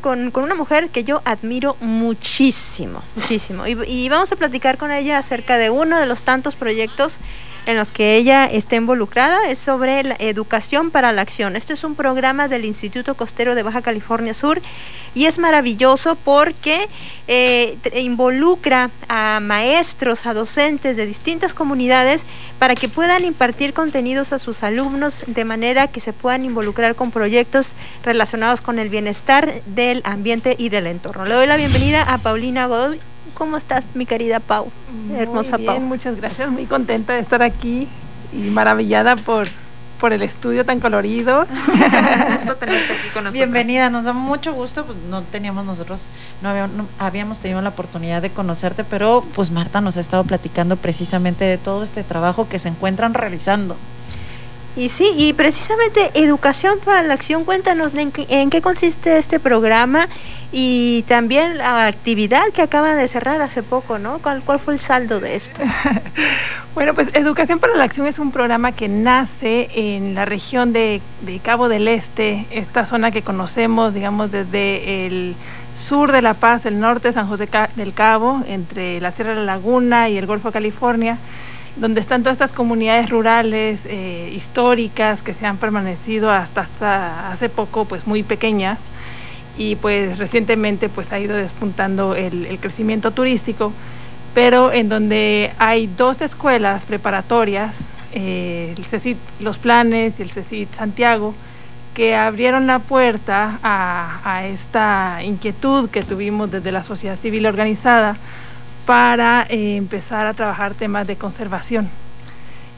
con, una mujer que yo admiro muchísimo, muchísimo. Y, y, vamos a platicar con ella acerca de uno de los tantos proyectos en los que ella está involucrada. Es sobre la educación para la acción. Esto es un programa del Instituto Costero de Baja California Sur y es maravilloso porque eh, involucra a maestros, a docentes de distintas comunidades para que puedan impartir contenidos a sus alumnos de manera que se puedan involucrar con proyectos relacionados con el bienestar del ambiente y del entorno. Le doy la bienvenida a Paulina Godoy. ¿Cómo estás, mi querida Pau? Hermosa muy bien, Muchas gracias, muy contenta de estar aquí y maravillada por, por el estudio tan colorido. gusto tenerte aquí con nosotros. Bienvenida, nos da mucho gusto. Pues no teníamos nosotros, no habíamos, tenido la oportunidad de conocerte, pero pues Marta nos ha estado platicando precisamente de todo este trabajo que se encuentran realizando. Y sí, y precisamente Educación para la Acción, cuéntanos en qué, consiste este programa y también la actividad que acaban de cerrar hace poco, ¿no? ¿Cuál, cuál fue el saldo de esto? bueno, pues Educación para la Acción es un programa que nace en la región de, de Cabo del Este, esta zona que conocemos, digamos, desde el sur de La Paz, el norte de San José del Cabo, entre la Sierra de la Laguna y el Golfo de California donde están todas estas comunidades rurales eh, históricas que se han permanecido hasta, hace poco pues muy pequeñas. Y pues recientemente pues ha ido despuntando el, crecimiento turístico. Pero en donde hay dos escuelas preparatorias eh, el CECIT Los Planes y el CECIT Santiago que abrieron la puerta a esta inquietud que tuvimos desde la sociedad civil organizada para eh, empezar a trabajar temas de conservación.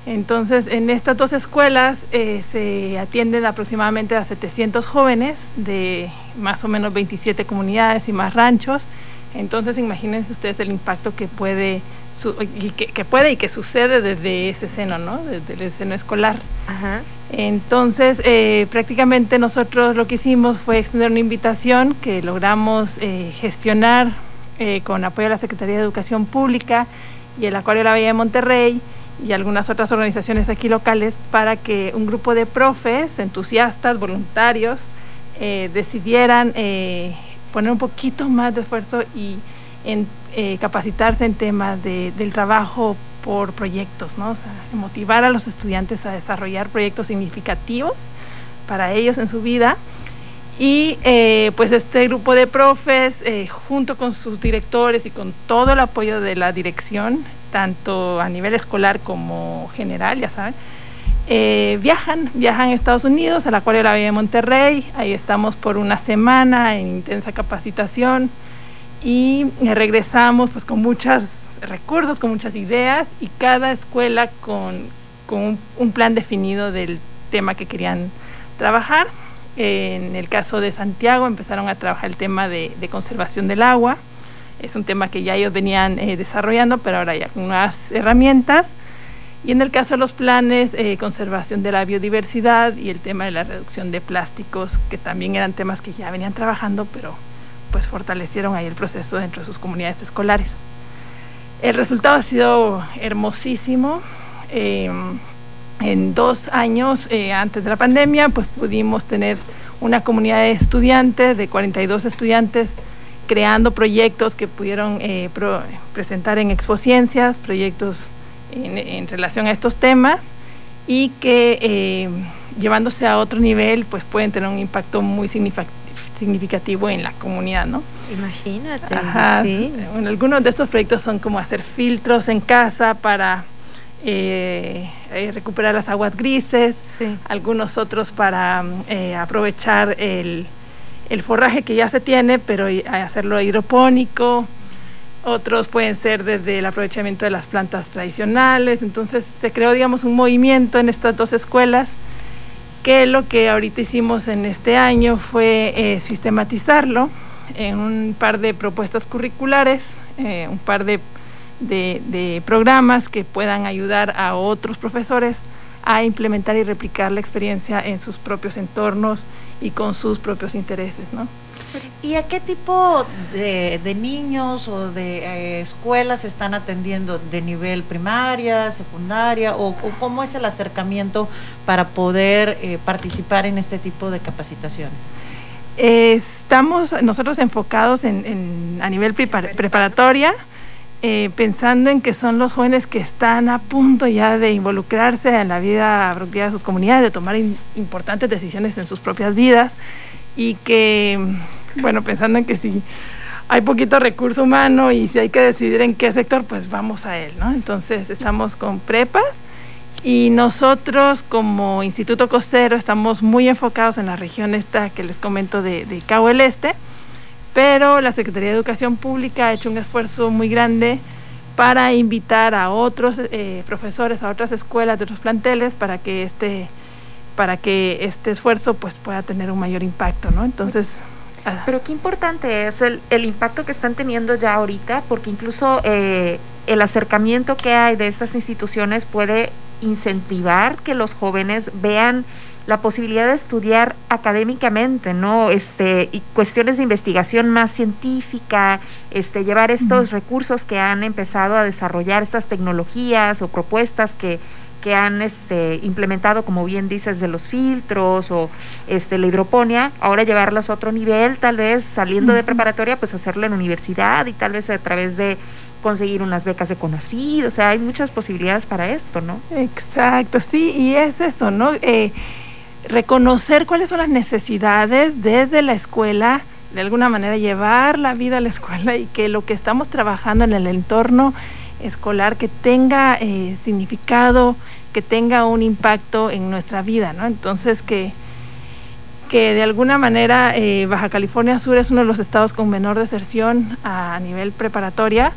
Entonces, en estas dos escuelas eh, se atienden aproximadamente a 700 jóvenes de más o menos 27 comunidades y más ranchos. Entonces, imagínense ustedes el impacto que puede, y que, puede y que sucede desde ese seno, ¿no? Desde el seno escolar. Entonces, eh, prácticamente nosotros lo que hicimos fue extender una invitación que logramos gestionar eh, con apoyo de la Secretaría de Educación Pública y el Acuario de la Bahía de Monterrey y algunas otras organizaciones aquí locales para que un grupo de profes, entusiastas, voluntarios, eh, decidieran eh, poner un poquito más de esfuerzo y en, capacitarse en temas del trabajo por proyectos, ¿no? motivar a los estudiantes a desarrollar proyectos significativos para ellos en su vida y eh, pues este grupo de profes, eh, junto con sus directores y con todo el apoyo de la dirección, tanto a nivel escolar como general, ya saben, eh, viajan, viajan a Estados Unidos, a la Acuario de la Bahía de Monterrey, ahí estamos por una semana en intensa capacitación y regresamos pues con muchos recursos, con muchas ideas y cada escuela con, con un plan definido del tema que querían trabajar en el caso de Santiago empezaron a trabajar el tema de, conservación del agua. Es un tema que ya ellos venían eh, desarrollando, pero ahora ya con nuevas herramientas. Y en el caso de los planes, eh, conservación de la biodiversidad y el tema de la reducción de plásticos, que también eran temas que ya venían trabajando, pero pues fortalecieron ahí el proceso dentro de sus comunidades escolares. El resultado ha sido hermosísimo. Em, en dos años eh, antes de la pandemia, pues pudimos tener una comunidad de estudiantes, de 42 estudiantes, creando proyectos que pudieron eh, presentar en expociencias, proyectos en, relación a estos temas y que eh, llevándose a otro nivel, pues pueden tener un impacto muy significativo en la comunidad, ¿no? Imagínate. ¿sí? algunos de estos proyectos son como hacer filtros en casa para eh, eh, recuperar las aguas grises, algunos otros para eh, aprovechar el, el, forraje que ya se tiene, pero hacerlo hidropónico, otros pueden ser desde el aprovechamiento de las plantas tradicionales, entonces se creó, digamos, un movimiento en estas dos escuelas que lo que ahorita hicimos en este año fue sistematizarlo en un par de propuestas curriculares, un par de de, programas que puedan ayudar a otros profesores a implementar y replicar la experiencia en sus propios entornos y con sus propios intereses, ¿no? ¿Y a qué tipo de, niños o de eh, escuelas están atendiendo? ¿De nivel primaria, secundaria? ¿O, cómo es el acercamiento para poder eh, participar en este tipo de capacitaciones? estamos nosotros enfocados en, a nivel preparatoria, eh, pensando en que son los jóvenes que están a punto ya de involucrarse en la vida productiva de sus comunidades, de tomar importantes decisiones en sus propias vidas y que, bueno, pensando en que si hay poquito recurso humano y si hay que decidir en qué sector, pues vamos a él, ¿no? Entonces estamos con prepas y nosotros como Instituto Costero estamos muy enfocados en la región esta que les comento de, Cabo del Este, pero la Secretaría de Educación Pública ha hecho un esfuerzo muy grande para invitar a otros eh, profesores, a otras escuelas de otros planteles para que este para que este esfuerzo pues pueda tener un mayor impacto, ¿no? Entonces ah. pero qué importante es el, el, impacto que están teniendo ya ahorita, porque incluso eh, el acercamiento que hay de estas instituciones puede incentivar que los jóvenes vean la posibilidad de estudiar académicamente, ¿no? Este, y cuestiones de investigación más científica, este, llevar estos recursos que han empezado a desarrollar, estas tecnologías o propuestas que, que han este, implementado, como bien dices, de los filtros o este, la hidroponía, ahora llevarlas a otro nivel, tal vez saliendo de preparatoria, pues hacerla en universidad y tal vez a través de conseguir unas becas de conocido, o sea, hay muchas posibilidades para esto, ¿no? Exacto, sí, y es eso, ¿no? Eh, reconocer cuáles son las necesidades desde la escuela, de alguna manera llevar la vida a la escuela y que lo que estamos trabajando en el entorno escolar que tenga eh, significado, que tenga un impacto en nuestra vida, ¿no? Entonces que que de alguna manera eh, Baja California Sur es uno de los estados con menor deserción a nivel preparatoria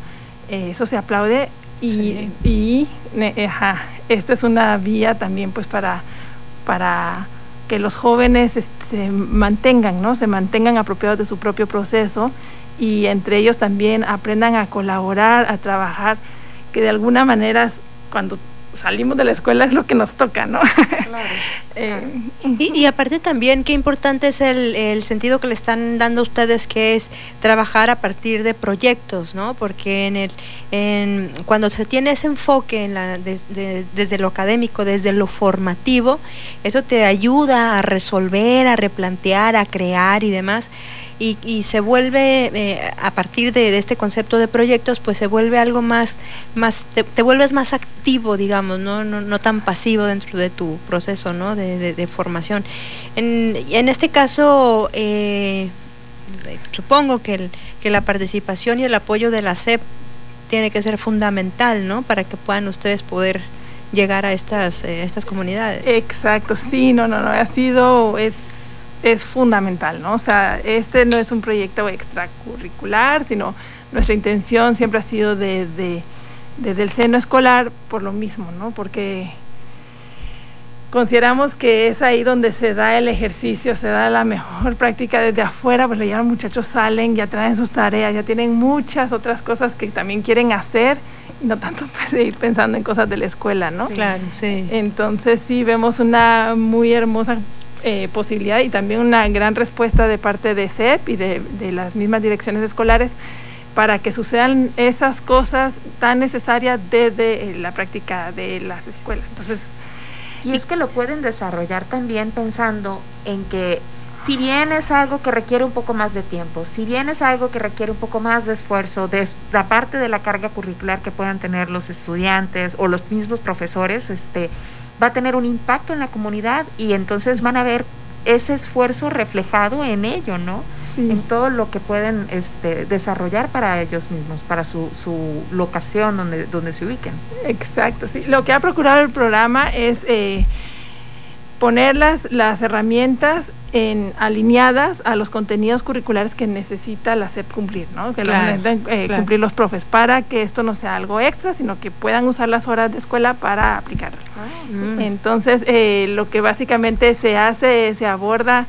eh, eso se aplaude y, y esta es una vía también pues para, para que los jóvenes se mantengan, ¿no? Se mantengan apropiados de su propio proceso y entre ellos también aprendan a colaborar, a trabajar, que de alguna manera cuando salimos de la escuela es lo que nos toca, ¿no? Claro. Eh, y, aparte también, qué importante es el, sentido que le están dando a ustedes, que es trabajar a partir de proyectos, ¿no? Porque en el, en, cuando se tiene ese enfoque en la, desde lo académico, desde lo formativo, eso te ayuda a resolver, a replantear, a crear y demás y, y se vuelve, eh, a partir de, este concepto de proyectos, pues se vuelve algo más, más te, vuelves más activo, digamos, ¿no? No, no tan pasivo dentro de tu proceso ¿no? de, de, formación. En, en este caso, eh, supongo que, el, que la participación y el apoyo de la SEP tiene que ser fundamental, ¿no? Para que puedan ustedes poder llegar a estas, eh, estas comunidades. Exacto, sí, no, no, no, ha sido, es es fundamental, ¿no? O sea, este no es un proyecto extracurricular, sino nuestra intención siempre ha sido de, desde el seno escolar por lo mismo, ¿no? Porque consideramos que es ahí donde se da el ejercicio, se da la mejor práctica desde afuera, pues ya los muchachos salen, ya traen sus tareas, ya tienen muchas otras cosas que también quieren hacer y no tanto pues, ir pensando en cosas de la escuela, ¿no? Claro, sí. Entonces sí, vemos una muy hermosa eh, posibilidad y también una gran respuesta de parte de CEP y de, las mismas direcciones escolares para que sucedan esas cosas tan necesarias desde eh, la práctica de las escuelas. Entonces, y es que lo pueden desarrollar también pensando en que si bien es algo que requiere un poco más de tiempo, si bien es algo que requiere un poco más de esfuerzo, de la parte de la carga curricular que puedan tener los estudiantes o los mismos profesores, este, va a tener un impacto en la comunidad y entonces van a ver ese esfuerzo reflejado en ello, ¿no? En todo lo que pueden este, desarrollar para ellos mismos, para su, su locación donde, donde se ubiquen. Exacto, sí. Lo que ha procurado el programa es eh, poner las, las herramientas en, alineadas a los contenidos curriculares que necesita la SEP cumplir, ¿no? que eh, cumplir los profes para que esto no sea algo extra, sino que puedan usar las horas de escuela para aplicarlo. Ah, Entonces, eh, lo que básicamente se hace, se aborda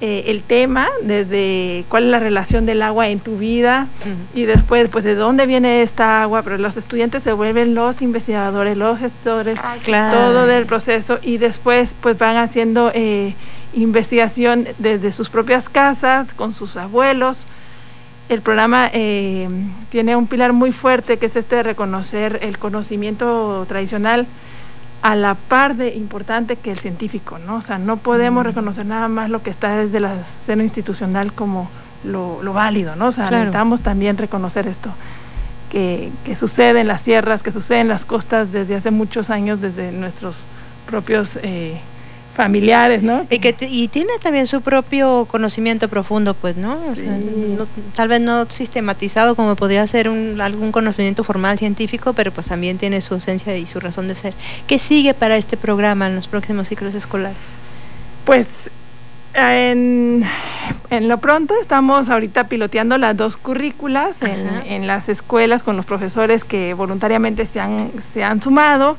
eh, el tema, desde cuál es la relación del agua en tu vida y después, pues, de dónde viene esta agua, pero los estudiantes se vuelven los investigadores, los gestores, todo del proceso y después, pues, van haciendo... Eh, investigación desde sus propias casas, con sus abuelos. El programa eh, tiene un pilar muy fuerte que es este de reconocer el conocimiento tradicional a la par de importante que el científico, ¿no? O sea, no podemos mm. reconocer nada más lo que está desde la escena institucional como lo, válido, ¿no? O sea, necesitamos también reconocer esto que, que, sucede en las sierras, que sucede en las costas desde hace muchos años, desde nuestros propios eh, familiares, ¿no? Y que y tiene también su propio conocimiento profundo, pues, ¿no? tal vez no sistematizado como podría ser un, algún conocimiento formal científico, pero pues también tiene su esencia y su razón de ser. ¿Qué sigue para este programa en los próximos ciclos escolares? Pues en, en lo pronto estamos ahorita piloteando las dos currículas en, en, las escuelas con los profesores que voluntariamente se han, se han sumado.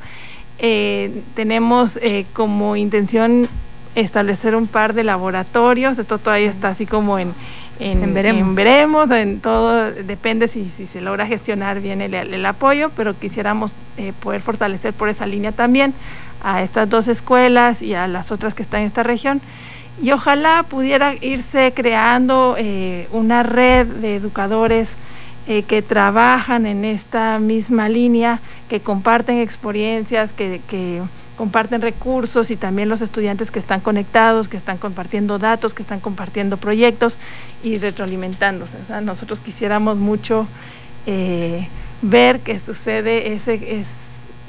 Eh, tenemos eh, como intención establecer un par de laboratorios, esto todavía está así como en, en, veremos. en todo depende si, si, se logra gestionar bien el, apoyo, pero quisiéramos eh, poder fortalecer por esa línea también a estas dos escuelas y a las otras que están en esta región. Y ojalá pudiera irse creando una red de educadores eh, que trabajan en esta misma línea, que comparten experiencias, que, que comparten recursos y también los estudiantes que están conectados, que están compartiendo datos, que están compartiendo proyectos y retroalimentándose. nosotros quisiéramos mucho eh, ver que sucede ese, es,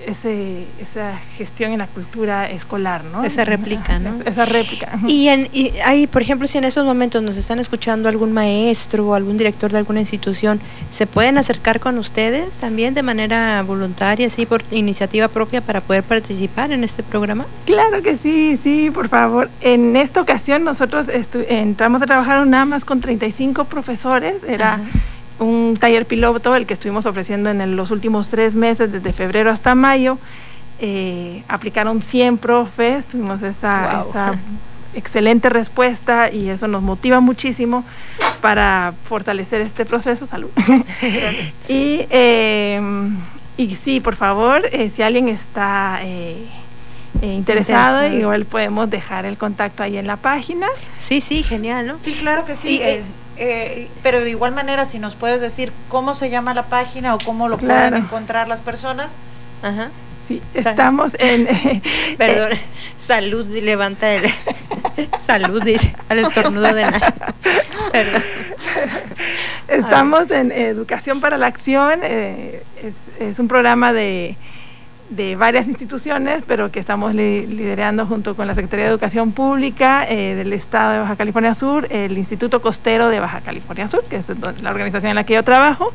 ese, esa gestión en la cultura escolar, ¿no? Esa réplica, ¿no? Esa réplica. Y, en, y hay, por ejemplo, si en esos momentos nos están escuchando algún maestro o algún director de alguna institución, ¿se pueden acercar con ustedes también de manera voluntaria, así por iniciativa propia para poder participar en este programa? Claro que sí, sí, por favor. En esta ocasión nosotros entramos a trabajar nada más con 35 profesores, era un taller piloto, el que estuvimos ofreciendo en los últimos tres meses, desde febrero hasta mayo. Eh, aplicaron 100 profes, tuvimos esa, excelente respuesta y eso nos motiva muchísimo para fortalecer este proceso. Salud. y, eh, y sí, por favor, eh, si alguien está interesado, igual podemos dejar el contacto ahí en la página. Sí, sí, genial, ¿no? Sí, claro que sí. Eh, pero de igual manera, si nos puedes decir cómo se llama la página o cómo lo pueden encontrar las personas. Ajá. Sí, estamos en... Perdón, salud, levanta el... salud, dice, al estornudo de Nash. Perdón. Estamos en Educación para la Acción, eh, es un programa de de varias instituciones, pero que estamos liderando junto con la Secretaría de Educación Pública eh, del Estado de Baja California Sur, el Instituto Costero de Baja California Sur, que es la organización en la que yo trabajo.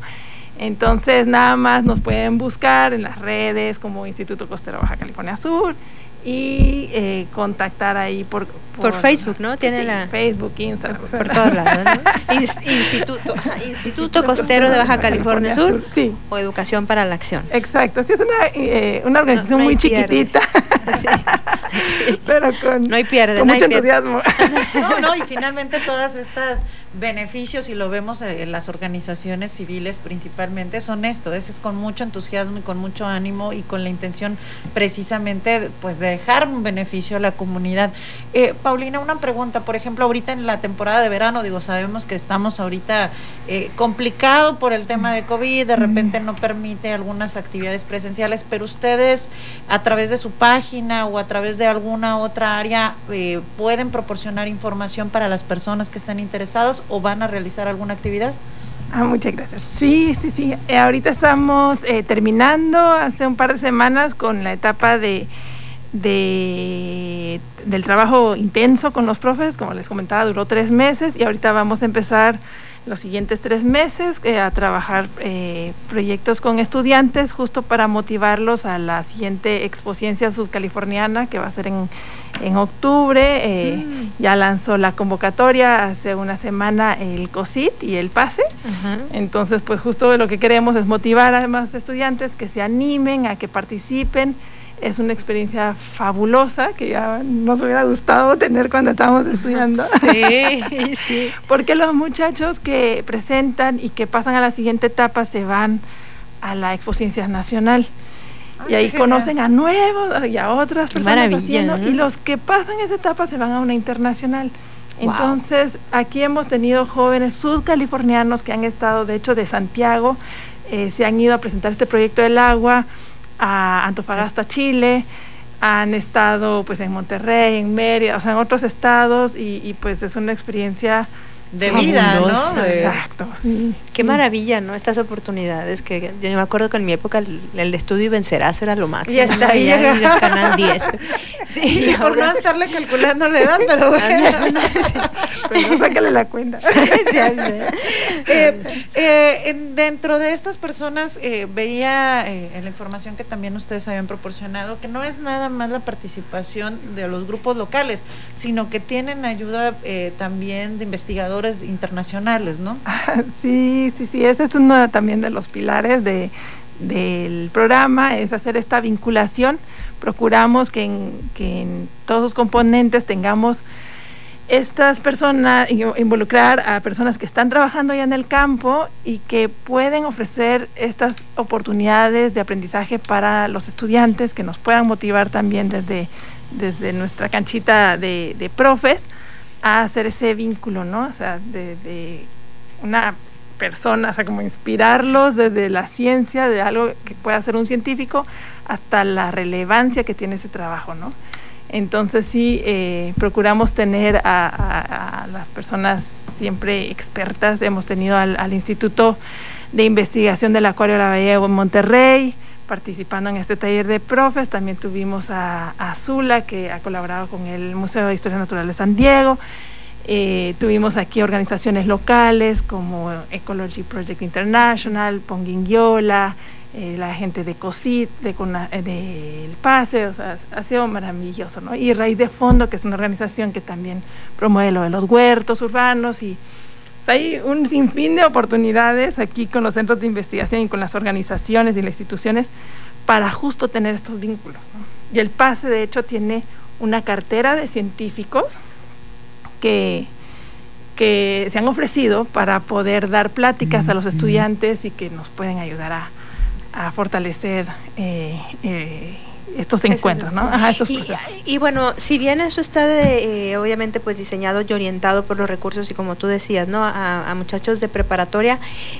Entonces, nada más nos pueden buscar en las redes como Instituto Costero Baja California Sur y eh, contactar ahí por, por, Facebook, ¿no? Tiene la Facebook, Instagram, por, todos lados, ¿no? Instituto, Instituto Costero de Baja California, Sur, sí. o Educación para la Acción. Exacto, sí es una, eh, una organización muy chiquitita, pero con, no hay pierde, con mucho entusiasmo. No, no, y finalmente todas estas beneficios, y lo vemos en las organizaciones civiles principalmente, son esto, es, es con mucho entusiasmo y con mucho ánimo y con la intención precisamente pues de dejar un beneficio a la comunidad. Eh, Paulina, una pregunta, por ejemplo, ahorita en la temporada de verano, digo, sabemos que estamos ahorita eh, complicado por el tema de COVID, de repente no permite algunas actividades presenciales, pero ustedes a través de su página o a través de alguna otra área eh, pueden proporcionar información para las personas que están interesadas o van a realizar alguna actividad? Ah, muchas gracias. Sí, sí, sí. Eh, ahorita estamos eh, terminando hace un par de semanas con la etapa de, de, del trabajo intenso con los profes. Como les comentaba, duró tres meses y ahorita vamos a empezar los siguientes tres meses eh, a trabajar eh, proyectos con estudiantes justo para motivarlos a la siguiente Expociencia Subcaliforniana que va a ser en, en octubre. Eh, mm. Ya lanzó la convocatoria hace una semana el COSIT y el PASE. Entonces, pues justo lo que queremos es motivar a más estudiantes que se animen, a que participen es una experiencia fabulosa que ya nos hubiera gustado tener cuando estábamos estudiando. Sí, sí. Porque los muchachos que presentan y que pasan a la siguiente etapa se van a la Expociencia Nacional. y ahí conocen a nuevos y a otras personas haciendo, y los que pasan esa etapa se van a una internacional. Entonces, aquí hemos tenido jóvenes sudcalifornianos que han estado, de hecho, de Santiago, eh, se han ido a presentar este proyecto del agua, a Antofagasta, Chile, han estado pues en Monterrey, en Mérida, o sea, en otros estados y, y pues es una experiencia de vida, ¿no? Exacto, sí. Qué maravilla, ¿no? Estas oportunidades que yo me acuerdo que en mi época el, estudio y vencerás era lo máximo. Y hasta ahí el canal 10. Sí, y por no estarle calculando la edad, pero bueno. pero sácale la cuenta. eh, eh, dentro de estas personas eh, veía eh, en la información que también ustedes habían proporcionado que no es nada más la participación de los grupos locales, sino que tienen ayuda eh, también de investigadores internacionales, ¿no? Sí, sí, sí, ese es uno también de los pilares de, del programa, es hacer esta vinculación. Procuramos que en, que en todos los componentes tengamos estas personas, involucrar a personas que están trabajando ya en el campo y que pueden ofrecer estas oportunidades de aprendizaje para los estudiantes, que nos puedan motivar también desde, desde nuestra canchita de profes a hacer ese vínculo, ¿no? O sea, de, una persona, o sea, como inspirarlos desde la ciencia, de algo que pueda ser un científico, hasta la relevancia que tiene ese trabajo, ¿no? Entonces sí, eh, procuramos tener a, las personas siempre expertas. Hemos tenido al, Instituto de Investigación del Acuario de la Bahía en Monterrey, participando en este taller de profes. También tuvimos a, Azula, que ha colaborado con el Museo de Historia Natural de San Diego. Eh, tuvimos aquí organizaciones locales como Ecology Project International, Ponguinguiola, eh, la gente de COSIT, de, eh, de, El Pase, o sea, ha sido maravilloso, ¿no? Y Raíz de Fondo, que es una organización que también promueve lo de los huertos urbanos y hay un sinfín de oportunidades aquí con los centros de investigación y con las organizaciones y las instituciones para justo tener estos vínculos. Y el PASE, de hecho, tiene una cartera de científicos que, que se han ofrecido para poder dar pláticas a los estudiantes y que nos pueden ayudar a, a fortalecer eh, eh, estos encuentros, ¿no? Ajá, estos y, y, bueno, si bien eso está de, eh, obviamente pues diseñado y orientado por los recursos y como tú decías, ¿no? A, muchachos de preparatoria,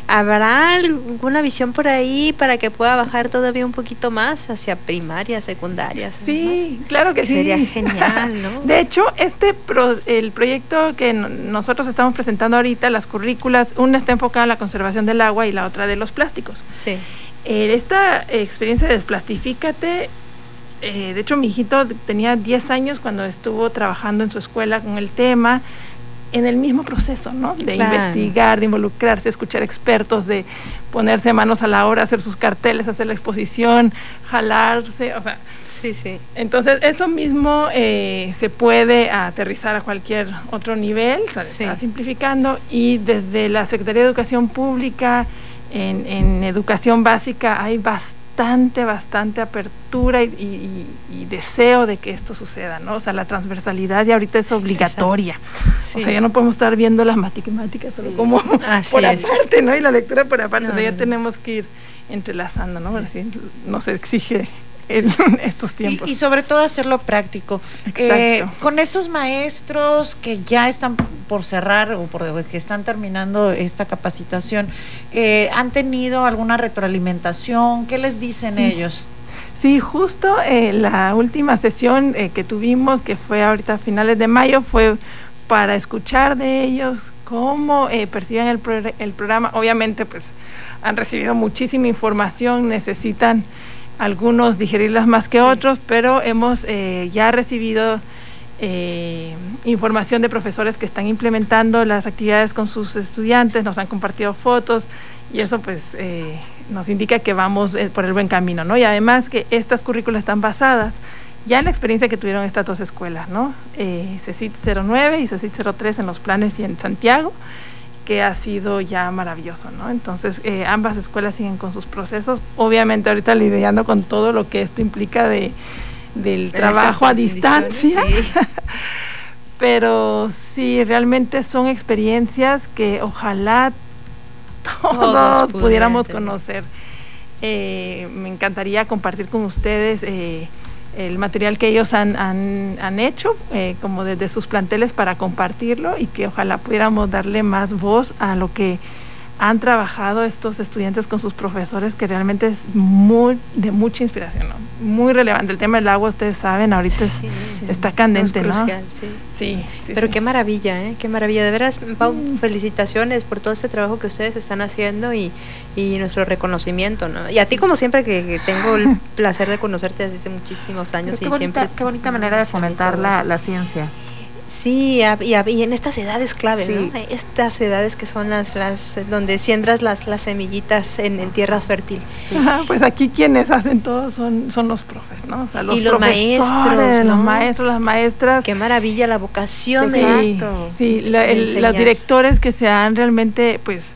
¿habrá alguna visión por ahí para que pueda bajar todavía un poquito más hacia primaria, secundaria? Sí, claro que, sí. Sería genial, ¿no? De hecho, este el proyecto que nosotros estamos presentando ahorita, las currículas, una está enfocada en la conservación del agua y la otra de los plásticos. Sí. Eh, esta experiencia de Desplastifícate eh, de hecho mi hijito tenía 10 años cuando estuvo trabajando en su escuela con el tema, en el mismo proceso, ¿no? De investigar, de involucrarse, escuchar expertos, de ponerse manos a la obra, hacer sus carteles, hacer la exposición, jalarse, o sea... Sí, sí. Entonces, eso mismo eh, se puede aterrizar a cualquier otro nivel, se está simplificando, y desde la Secretaría de Educación Pública, en, en educación básica, hay bastante bastante, bastante apertura y, deseo de que esto suceda, ¿no? O sea, la transversalidad ya ahorita es obligatoria. O sea, ya no podemos estar viendo las matemáticas solo como por aparte, ¿no? Y la lectura por aparte, ya tenemos que ir entrelazando, ¿no? Así nos exige en estos tiempos. Y, sobre todo hacerlo práctico. Eh, con esos maestros que ya están por cerrar o por que están terminando esta capacitación, eh, ¿han tenido alguna retroalimentación? ¿Qué les dicen ellos? Sí, justo eh, la última sesión que tuvimos, que fue ahorita a finales de mayo, fue para escuchar de ellos cómo perciben el, el programa. Obviamente, pues han recibido muchísima información, necesitan algunos digerirlas más que otros, pero hemos eh, ya recibido eh, información de profesores que están implementando las actividades con sus estudiantes, nos han compartido fotos y eso pues eh, nos indica que vamos por el buen camino, ¿no? Y además que estas currículas están basadas ya en la experiencia que tuvieron estas dos escuelas, ¿no? CECIT 09 y CECIT 03 en los planes y en Santiago que ha sido ya maravilloso, ¿no? Entonces, eh, ambas escuelas siguen con sus procesos, obviamente ahorita lidiando con todo lo que esto implica de, del trabajo a distancia, pero sí, realmente son experiencias que ojalá todos, pudiéramos conocer. Eh, me encantaría compartir con ustedes eh, el material que ellos han, han, hecho, eh, como desde sus planteles para compartirlo y que ojalá pudiéramos darle más voz a lo que han trabajado estos estudiantes con sus profesores que realmente es muy de mucha inspiración, muy relevante. El tema del agua, ustedes saben, ahorita está candente, ¿no? Crucial, sí. Sí, Pero qué maravilla, ¿eh? Qué maravilla. De veras, Pau, mm. felicitaciones por todo este trabajo que ustedes están haciendo y, y nuestro reconocimiento, ¿no? Y a ti, como siempre, que, tengo el placer de conocerte desde hace muchísimos años. Qué, y bonita, siempre, qué bonita manera de fomentar la, la ciencia. Sí, y, en estas edades clave, ¿no? Estas edades que son las, las donde siembras las, las semillitas en, en tierra fértil. pues aquí quienes hacen todo son, son los profes, ¿no? O sea, los y los maestros, los maestros, las maestras. Qué maravilla la vocación sí, de Sí, los directores que se han realmente, pues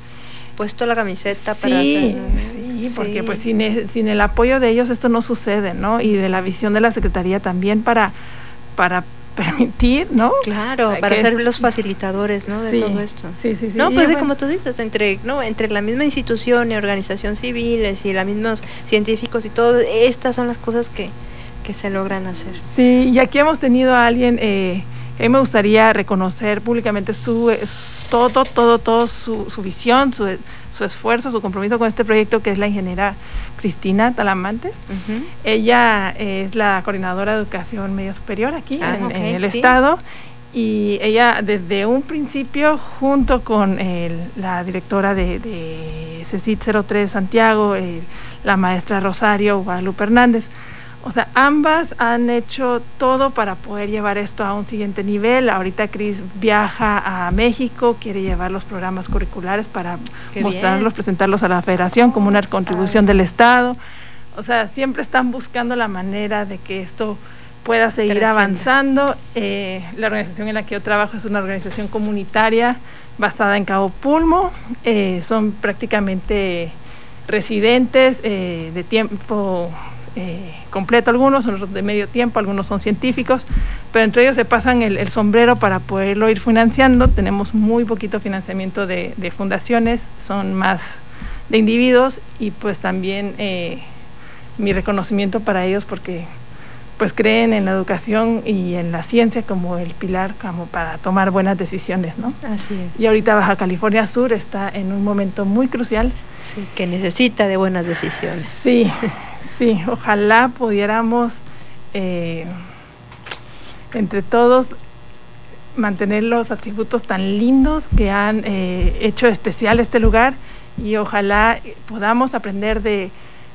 puesto la camiseta para hacer, sí, porque pues sin, e, sin el apoyo de ellos esto no sucede, ¿no? Y de la visión de la Secretaría también para, para permitir, ¿no? Claro, para ser los facilitadores, ¿no? De todo esto. Sí, sí, sí. No, pues como tú dices, entre, ¿no? Entre la misma institución y organización civiles y los mismos científicos y todo, estas son las cosas que, que se logran hacer. Sí, y aquí hemos tenido a alguien, eh, a mí me gustaría reconocer públicamente su, todo, todo, todo su, su visión, su, su esfuerzo, su compromiso con este proyecto, que es la ingeniera Cristina Talamantes. Ella es la coordinadora de educación media superior aquí ah, en, el estado. Y ella desde un principio junto con la directora de, de CECIT 03 Santiago, la maestra Rosario Guadalupe Hernández, o sea, ambas han hecho todo para poder llevar esto a un siguiente nivel. Ahorita Cris viaja a México, quiere llevar los programas curriculares para mostrarlos, presentarlos a la federación como una contribución del Estado. O sea, siempre están buscando la manera de que esto pueda seguir avanzando. Eh, la organización en la que yo trabajo es una organización comunitaria basada en Cabo Pulmo. Eh, son prácticamente residentes eh, de tiempo eh, completo algunos, otros de medio tiempo, algunos son científicos, pero entre ellos se pasan el, sombrero para poderlo ir financiando. Tenemos muy poquito financiamiento de, fundaciones, son más de individuos y pues también eh, mi reconocimiento para ellos porque pues creen en la educación y en la ciencia como el pilar como para tomar buenas decisiones, ¿no? Así es. Y ahorita Baja California Sur está en un momento muy crucial. Sí, que necesita de buenas decisiones. Sí, Sí, ojalá pudiéramos eh, entre todos mantener los atributos tan lindos que han eh, hecho especial este lugar y ojalá podamos aprender de,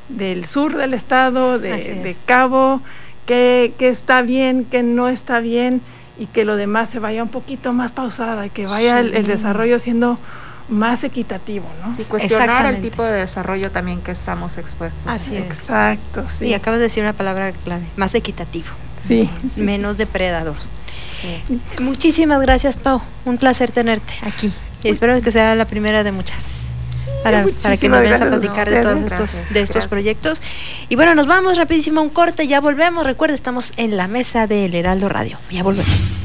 del sur del estado, de, Cabo, qué, está bien, qué no está bien y que lo demás se vaya un poquito más pausada y que vaya el desarrollo siendo más equitativo, ¿no? Sí, cuestionar el tipo de desarrollo también que estamos expuestos. Así es. Exacto, sí. Y acabas de decir una palabra clave, más equitativo. Sí. Menos depredador. Muchísimas gracias, Pau. Un placer tenerte aquí. Y espero que sea la primera de muchas. Para, para, que nos vayas a platicar de todos estos, de estos proyectos. Y bueno, nos vamos rapidísimo a un corte, ya volvemos. Recuerda, estamos en la mesa del Heraldo Radio. Ya volvemos.